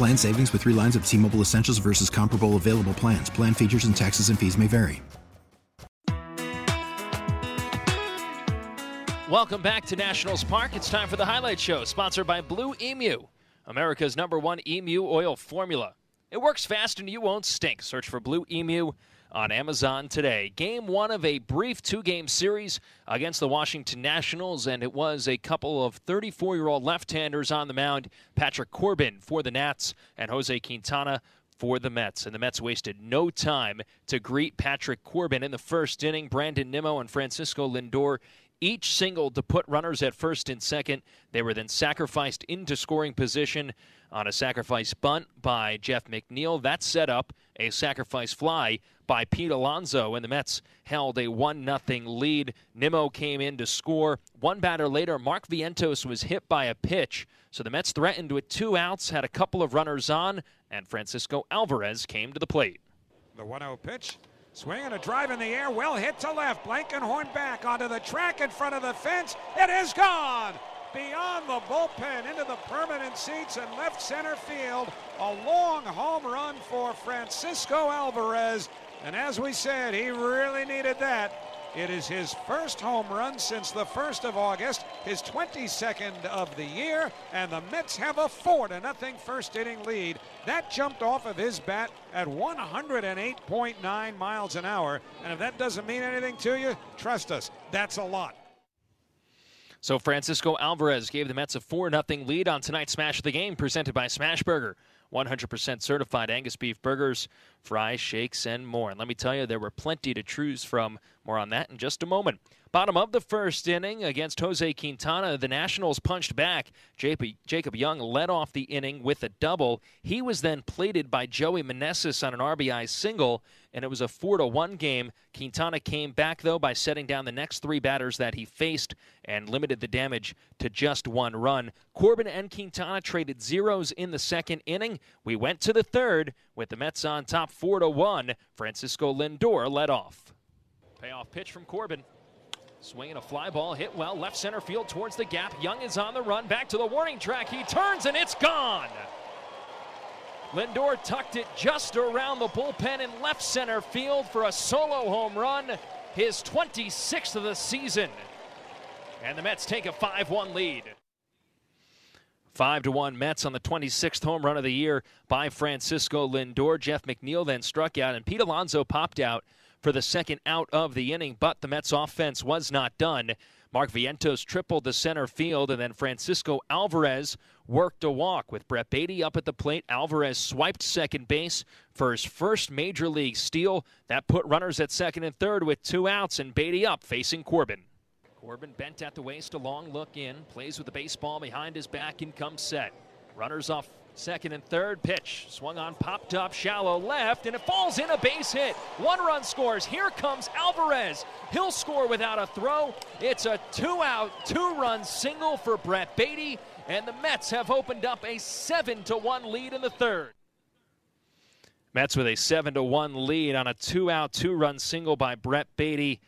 Plan savings with three lines of T Mobile Essentials versus comparable available plans. Plan features and taxes and fees may vary. Welcome back to Nationals Park. It's time for the Highlight Show, sponsored by Blue Emu, America's number one emu oil formula. It works fast and you won't stink. Search for Blue Emu on Amazon today. Game one of a brief two game series against the Washington Nationals, and it was a couple of 34 year old left handers on the mound Patrick Corbin for the Nats and Jose Quintana for the Mets. And the Mets wasted no time to greet Patrick Corbin in the first inning. Brandon Nimmo and Francisco Lindor each singled to put runners at first and second. They were then sacrificed into scoring position on a sacrifice bunt by Jeff McNeil. That set up a sacrifice fly by Pete Alonso, and the Mets held a 1 0 lead. Nimmo came in to score. One batter later, Mark Vientos was hit by a pitch, so the Mets threatened with two outs, had a couple of runners on, and Francisco Alvarez came to the plate. The 1 0 pitch. Swing and a drive in the air, well hit to left. Blankenhorn back onto the track in front of the fence. It is gone! beyond the bullpen into the permanent seats and left center field. A long home run for Francisco Alvarez. And as we said, he really needed that. It is his first home run since the 1st of August, his 22nd of the year, and the Mets have a 4 to nothing first inning lead. That jumped off of his bat at 108.9 miles an hour. And if that doesn't mean anything to you, trust us, that's a lot. So Francisco Alvarez gave the Mets a 4 0 lead on tonight's Smash of the Game, presented by Smashburger. 100% certified Angus beef burgers, fries, shakes, and more. And let me tell you, there were plenty to choose from. More on that in just a moment. Bottom of the first inning against Jose Quintana, the Nationals punched back. Jacob Young led off the inning with a double. He was then plated by Joey Meneses on an RBI single, and it was a 4 to 1 game. Quintana came back, though, by setting down the next three batters that he faced and limited the damage to just one run. Corbin and Quintana traded zeros in the second inning. We went to the third with the Mets on top 4 to 1. Francisco Lindor led off. Payoff pitch from Corbin. Swinging a fly ball, hit well, left center field towards the gap. Young is on the run, back to the warning track. He turns and it's gone. Lindor tucked it just around the bullpen in left center field for a solo home run, his 26th of the season. And the Mets take a 5 1 lead. 5 to 1 Mets on the 26th home run of the year by Francisco Lindor. Jeff McNeil then struck out, and Pete Alonso popped out for the second out of the inning, but the Mets offense was not done. Mark Vientos tripled the center field, and then Francisco Alvarez worked a walk with Brett Baty up at the plate. Alvarez swiped second base for his first major league steal. That put runners at second and third with two outs, and Baty up facing Corbin. Corbin bent at the waist, a long look in, plays with the baseball behind his back and comes set. Runners off Second and third pitch swung on, popped up, shallow left, and it falls in a base hit. One run scores. Here comes Alvarez. He'll score without a throw. It's a two out, two run single for Brett Baty, and the Mets have opened up a 7 to 1 lead in the third. Mets with a 7 to 1 lead on a two out, two run single by Brett Baty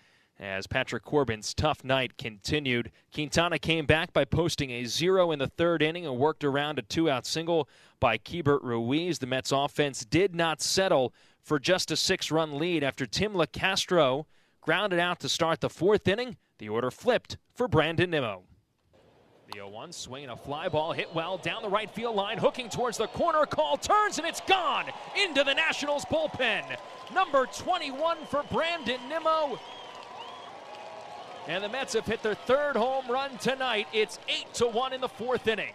as Patrick Corbin's tough night continued. Quintana came back by posting a zero in the third inning and worked around a two out single by Keibert Ruiz. The Mets offense did not settle for just a six run lead after Tim Locastro grounded out to start the fourth inning. The order flipped for Brandon Nimmo. The 0 1 swinging a fly ball, hit well down the right field line, hooking towards the corner. Call turns and it's gone into the Nationals bullpen. Number 21 for Brandon Nimmo. And the Mets have hit their third home run tonight. It's 8 to 1 in the fourth inning.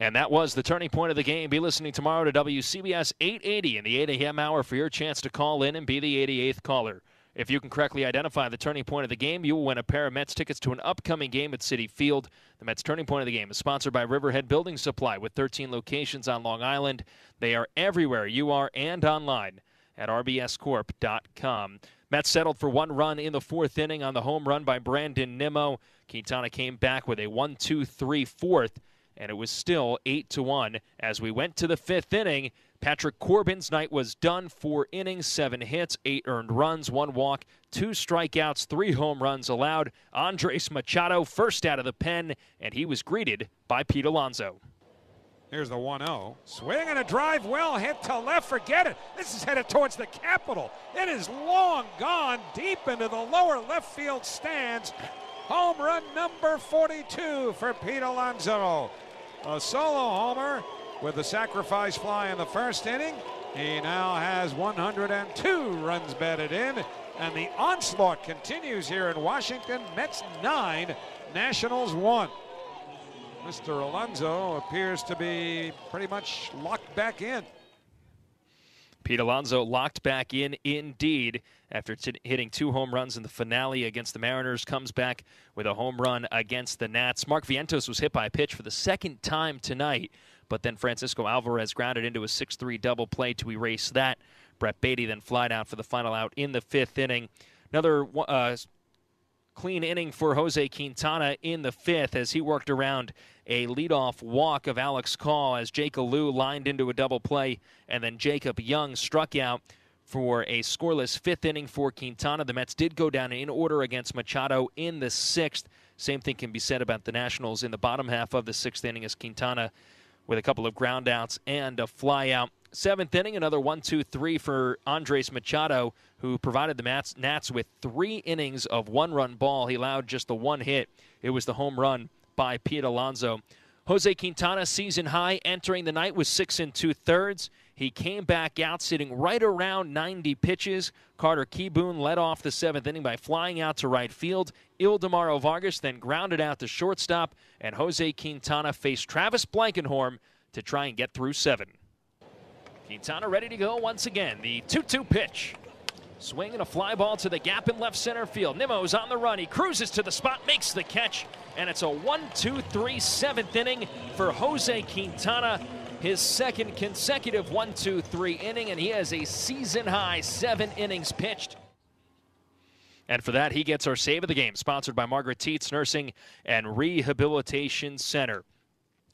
And that was the turning point of the game. Be listening tomorrow to WCBS 880 in the 8 a.m. hour for your chance to call in and be the 88th caller. If you can correctly identify the turning point of the game, you will win a pair of Mets tickets to an upcoming game at Citi Field. The Mets turning point of the game is sponsored by Riverhead Building Supply with 13 locations on Long Island. They are everywhere you are and online at rbscorp.com. Mets settled for one run in the fourth inning on the home run by Brandon Nimmo. Quintana came back with a 1 2 3 fourth and it was still 8 to 1 as we went to the 5th inning. Patrick Corbin's night was done. Four innings, seven hits, eight earned runs, one walk, two strikeouts, three home runs allowed. Andres Machado first out of the pen, and he was greeted by Pete Alonso. Here's the 1 0. Swing and a drive well hit to left. Forget it. This is headed towards the Capitol. It is long gone deep into the lower left field stands. Home run number 42 for Pete Alonso. A solo homer with the sacrifice fly in the first inning. He now has 102 runs batted in, and the onslaught continues here in Washington. Mets 9, Nationals 1. Mr. Alonso appears to be pretty much locked back in. Pete Alonso locked back in indeed after t- hitting two home runs in the finale against the Mariners. Comes back with a home run against the Nats. Mark Vientos was hit by a pitch for the second time tonight, but then Francisco Alvarez grounded into a 6 3 double play to erase that. Brett Baty then flied out for the final out in the fifth inning. Another uh, clean inning for Jose Quintana in the fifth as he worked around a leadoff walk of Alex Call as Jake Alu lined into a double play, and then Jacob Young struck out for a scoreless fifth inning for Quintana. The Mets did go down in order against Machado in the sixth. Same thing can be said about the Nationals in the bottom half of the sixth inning as Quintana with a couple of groundouts and a flyout. Seventh inning, another one, two, three for Andres Machado, who provided the Nats, Nats with three innings of one run ball. He allowed just the one hit. It was the home run by Pete Alonso. Jose Quintana, season high, entering the night with six and two thirds. He came back out sitting right around 90 pitches. Carter Kieboom led off the seventh inning by flying out to right field. Ildemaro Vargas then grounded out to shortstop, and Jose Quintana faced Travis Blankenhorn to try and get through seven. Quintana ready to go once again. The 2 2 pitch. Swing and a fly ball to the gap in left center field. Nimmo's on the run. He cruises to the spot, makes the catch, and it's a 1 2 3 seventh inning for Jose Quintana his second consecutive 1 2 3 inning, and he has a season high seven innings pitched. And for that, he gets our save of the game, sponsored by Margaret Tietz Nursing and Rehabilitation Center.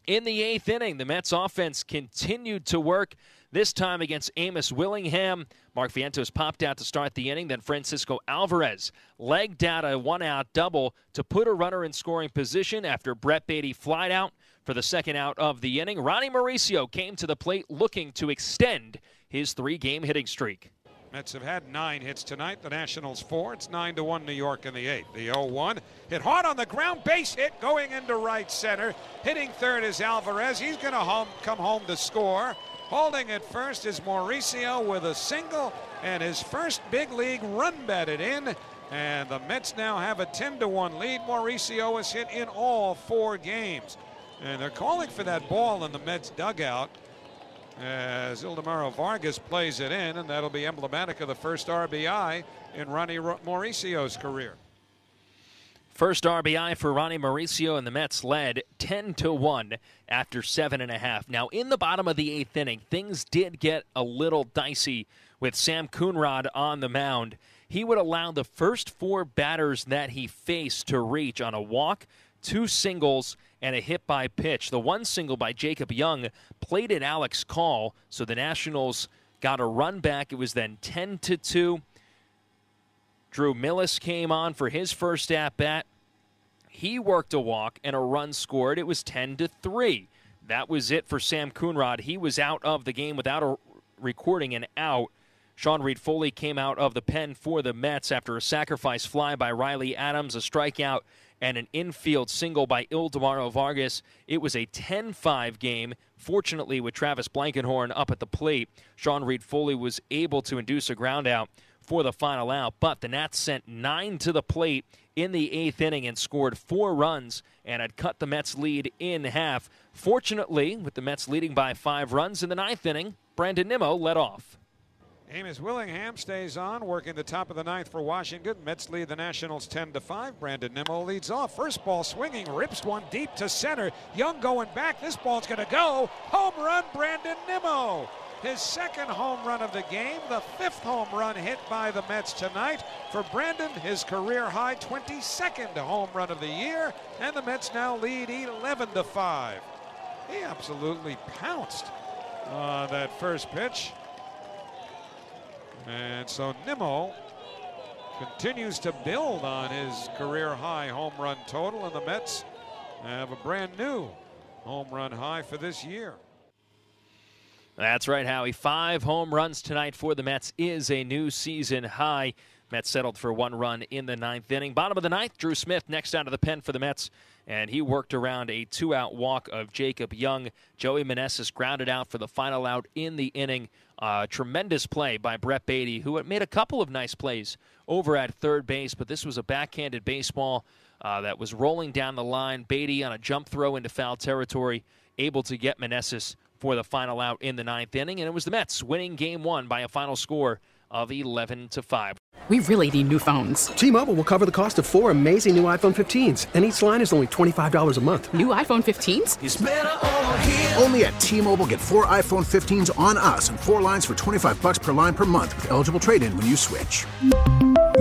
In the eighth inning, the Mets offense continued to work, this time against Amos Willingham. Mark Vientos popped out to start the inning, then Francisco Alvarez legged out a one out double to put a runner in scoring position after Brett Baty flied out for the second out of the inning. Ronnie Mauricio came to the plate looking to extend his three game hitting streak. Mets have had nine hits tonight. The Nationals four. It's nine to one New York in the eighth. The 0-1 hit hard on the ground, base hit going into right center. Hitting third is Alvarez. He's going to come home to score. Holding at first is Mauricio with a single and his first big league run batted in. And the Mets now have a 10 to 1 lead. Mauricio has hit in all four games. And they're calling for that ball in the Mets dugout as Ildemaro Vargas plays it in, and that'll be emblematic of the first RBI in Ronnie Mauricio's career. First RBI for Ronnie Mauricio, and the Mets led 10 to 1 after seven and a half. Now, in the bottom of the eighth inning, things did get a little dicey with Sam Coonrod on the mound. He would allow the first four batters that he faced to reach on a walk, two singles, and a hit by pitch. The one single by Jacob Young played at Alex Call, so the Nationals got a run back. It was then 10 to 2. Drew Millas came on for his first at bat. He worked a walk and a run scored. It was 10 to 3. That was it for Sam Coonrod. He was out of the game without a recording an out. Sean Reid-Foley came out of the pen for the Mets after a sacrifice fly by Riley Adams, a strikeout, and an infield single by Ildemaro Vargas. It was a 10 5 game. Fortunately, with Travis Blankenhorn up at the plate, Sean Reid-Foley was able to induce a ground out for the final out. But the Nats sent nine to the plate in the eighth inning and scored four runs and had cut the Mets' lead in half. Fortunately, with the Mets leading by five runs in the ninth inning, Brandon Nimmo led off. Amos Willingham stays on, working the top of the ninth for Washington. Mets lead the Nationals 10 to 5. Brandon Nimmo leads off. First ball swinging, rips one deep to center. Young going back. This ball's going to go. Home run, Brandon Nimmo. His second home run of the game, the fifth home run hit by the Mets tonight. For Brandon, his career high 22nd home run of the year, and the Mets now lead 11 to 5. He absolutely pounced on that first pitch. And so Nimmo continues to build on his career high home run total, and the Mets have a brand new home run high for this year. That's right, Howie. Five home runs tonight for the Mets is a new season high. Mets settled for one run in the ninth inning. Bottom of the ninth, Drew Smith next out of the pen for the Mets, and he worked around a two out walk of Jacob Young. Joey Meneses grounded out for the final out in the inning. Uh, tremendous play by Brett Baty, who had made a couple of nice plays over at third base, but this was a backhanded baseball uh, that was rolling down the line. Baty on a jump throw into foul territory, able to get Meneses for the final out in the ninth inning, and it was the Mets winning game one by a final score of 11 to 5. We really need new phones. T-Mobile will cover the cost of four amazing new iPhone 15s, and each line is only $25 a month. New iPhone 15s? Only at T-Mobile get four iPhone 15s on us and four lines for 25 bucks per line per month with eligible trade-in when you switch.